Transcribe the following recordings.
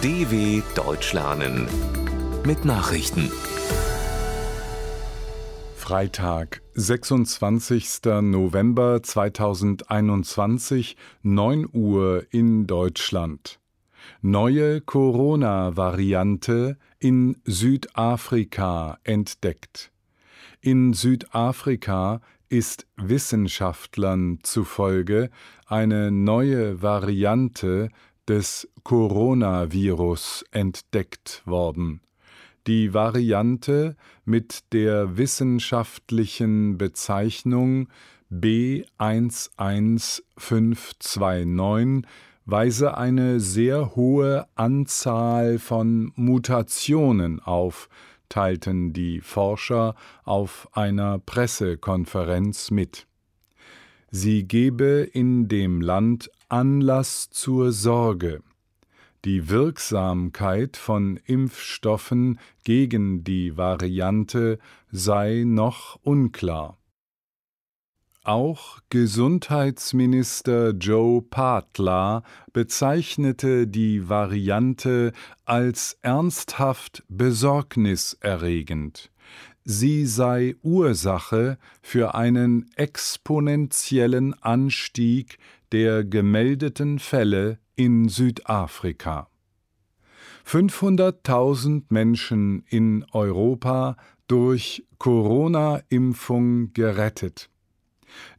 DW Deutsch lernen mit Nachrichten. Freitag, 26. November 2021, 9 Uhr in Deutschland. Neue Corona-Variante in Südafrika entdeckt. In Südafrika ist Wissenschaftlern zufolge eine neue Variante des Coronavirus entdeckt worden. Die Variante mit der wissenschaftlichen Bezeichnung B11529 weise eine sehr hohe Anzahl von Mutationen auf, teilten die Forscher auf einer Pressekonferenz mit. Sie gebe in dem Land Anlass zur Sorge. Die Wirksamkeit von Impfstoffen gegen die Variante sei noch unklar. Auch Gesundheitsminister Joe Partler bezeichnete die Variante als ernsthaft besorgniserregend. Sie sei Ursache für einen exponentiellen Anstieg der gemeldeten Fälle in Südafrika. 500.000 Menschen in Europa durch Corona-Impfung gerettet.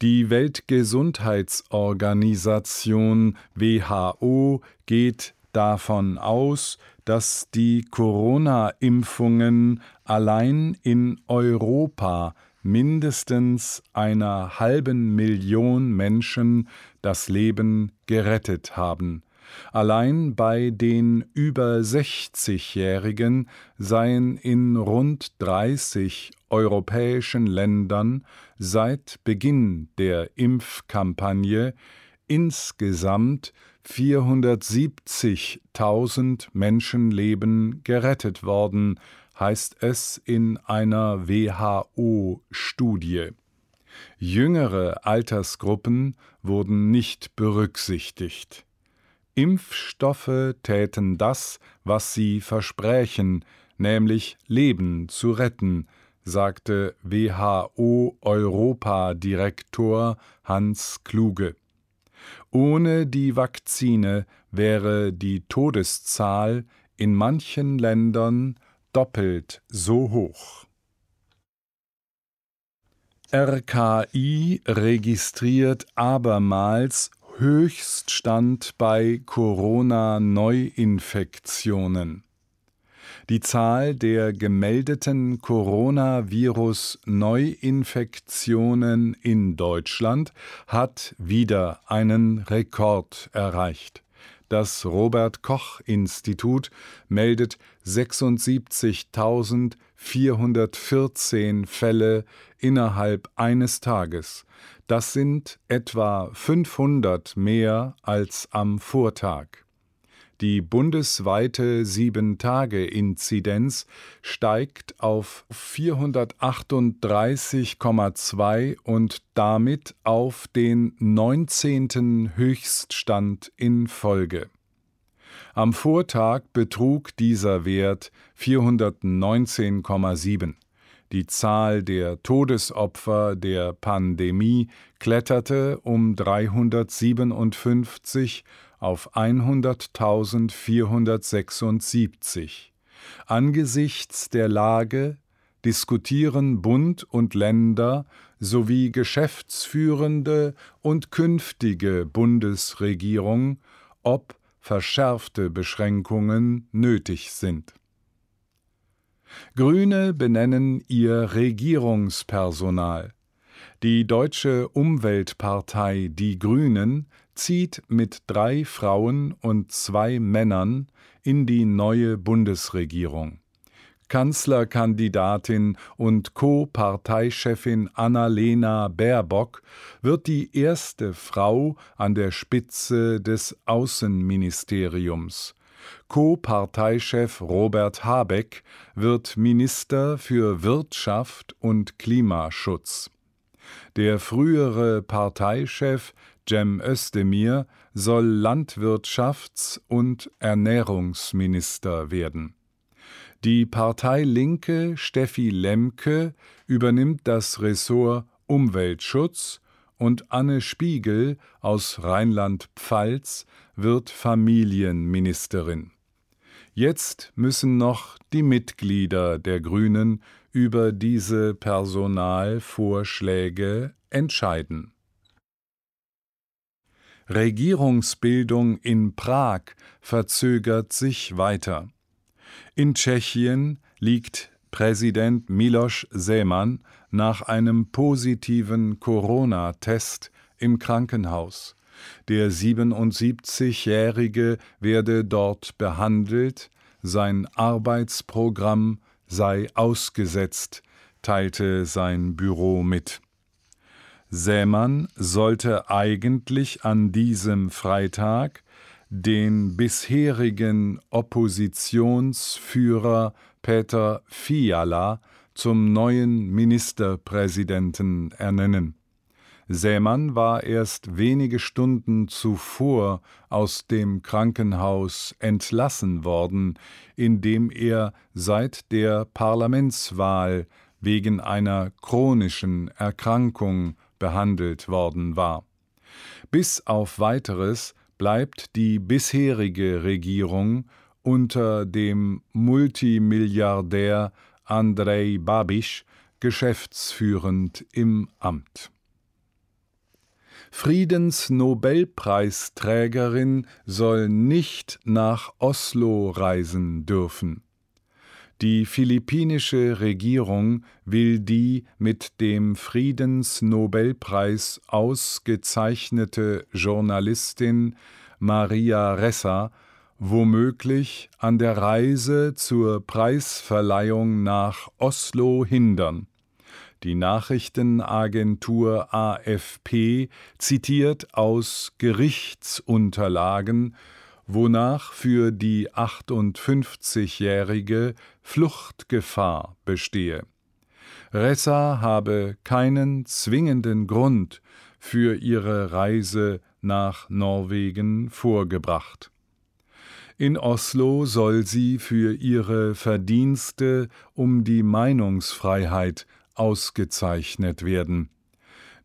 Die Weltgesundheitsorganisation WHO geht davon aus, dass die Corona-Impfungen allein in Europa mindestens einer halben Million Menschen das Leben gerettet haben. Allein bei den über 60-Jährigen seien in rund 30 europäischen Ländern seit Beginn der Impfkampagne insgesamt 470.000 Menschenleben gerettet worden, heißt es in einer WHO-Studie. Jüngere Altersgruppen wurden nicht berücksichtigt. Impfstoffe täten das, was sie versprächen, nämlich Leben zu retten, sagte WHO-Europa-Direktor Hans Kluge. Ohne die Vakzine wäre die Todeszahl in manchen Ländern doppelt so hoch. RKI registriert abermals Höchststand bei Corona-Neuinfektionen. Die Zahl der gemeldeten Coronavirus-Neuinfektionen in Deutschland hat wieder einen Rekord erreicht. Das Robert Koch Institut meldet 76.414 Fälle innerhalb eines Tages. Das sind etwa 500 mehr als am Vortag. Die bundesweite 7-Tage-Inzidenz steigt auf 438,2 und damit auf den 19. Höchststand in Folge. Am Vortag betrug dieser Wert 419,7. Die Zahl der Todesopfer der Pandemie kletterte um 357 auf 100.476. Angesichts der Lage diskutieren Bund und Länder sowie geschäftsführende und künftige Bundesregierung, ob verschärfte Beschränkungen nötig sind. Grüne benennen ihr Regierungspersonal. Die deutsche Umweltpartei Die Grünen zieht mit drei Frauen und zwei Männern in die neue Bundesregierung. Kanzlerkandidatin und Co-Parteichefin Annalena Baerbock wird die erste Frau an der Spitze des Außenministeriums. Co-Parteichef Robert Habeck wird Minister für Wirtschaft und Klimaschutz. Der frühere Parteichef Cem Özdemir, soll Landwirtschafts- und Ernährungsminister werden. Die Partei Linke Steffi Lemke übernimmt das Ressort Umweltschutz und Anne Spiegel aus Rheinland-Pfalz wird Familienministerin. Jetzt müssen noch die Mitglieder der Grünen über diese Personalvorschläge entscheiden. Regierungsbildung in Prag verzögert sich weiter. In Tschechien liegt Präsident Miloš Zeman nach einem positiven Corona-Test im Krankenhaus. Der 77-Jährige werde dort behandelt, sein Arbeitsprogramm sei ausgesetzt, teilte sein Büro mit. Sämann sollte eigentlich an diesem Freitag den bisherigen Oppositionsführer Peter Fiala zum neuen Ministerpräsidenten ernennen. Sämann war erst wenige Stunden zuvor aus dem Krankenhaus entlassen worden, in dem er seit der Parlamentswahl wegen einer chronischen Erkrankung behandelt worden war. Bis auf weiteres bleibt die bisherige Regierung unter dem Multimilliardär Andrej Babiš geschäftsführend im Amt. Friedensnobelpreisträgerin soll nicht nach Oslo reisen dürfen. Die philippinische Regierung will die mit dem Friedensnobelpreis ausgezeichnete Journalistin Maria Ressa womöglich an der Reise zur Preisverleihung nach Oslo hindern. Die Nachrichtenagentur AFP zitiert aus Gerichtsunterlagen, wonach für die 58-jährige Fluchtgefahr bestehe. Ressa habe keinen zwingenden Grund für ihre Reise nach Norwegen vorgebracht. In Oslo soll sie für ihre Verdienste um die Meinungsfreiheit ausgezeichnet werden.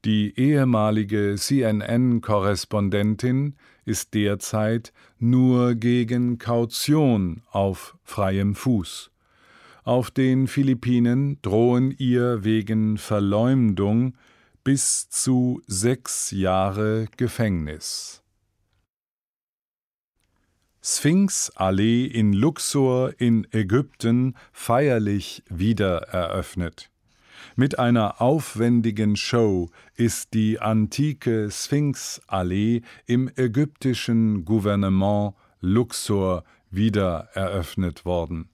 Die ehemalige CNN-Korrespondentin ist derzeit nur gegen Kaution auf freiem Fuß. Auf den Philippinen drohen ihr wegen Verleumdung bis zu sechs Jahre Gefängnis. Sphinx-Allee in Luxor in Ägypten feierlich wiedereröffnet. Mit einer aufwendigen Show ist die antike Sphinx-Allee im ägyptischen Gouvernement Luxor wiedereröffnet worden.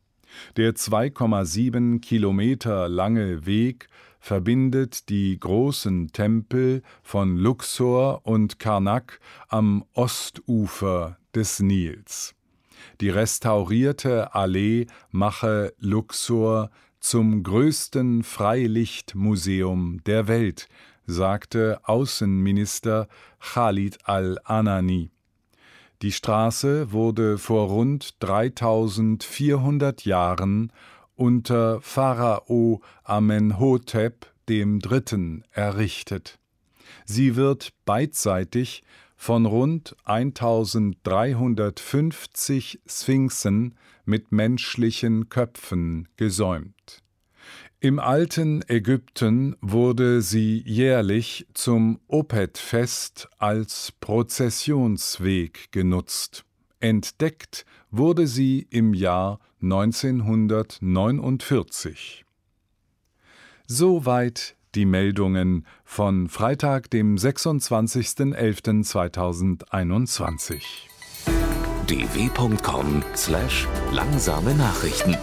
Der 2,7 Kilometer lange Weg verbindet die großen Tempel von Luxor und Karnak am Ostufer des Nils. Die restaurierte Allee mache Luxor zum größten Freilichtmuseum der Welt, sagte Außenminister Khalid al-Anani. Die Straße wurde vor rund 3400 Jahren unter Pharao Amenhotep III. errichtet. Sie wird beidseitig von rund 1350 Sphinxen mit menschlichen Köpfen gesäumt. Im alten Ägypten wurde sie jährlich zum Opet-Fest als Prozessionsweg genutzt. Entdeckt wurde sie im Jahr 1949. Soweit die Meldungen von Freitag, dem 26.11.2021. dw.com/langsame Nachrichten